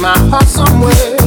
Everybody heart say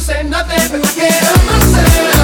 say nothing, but I can't help myself.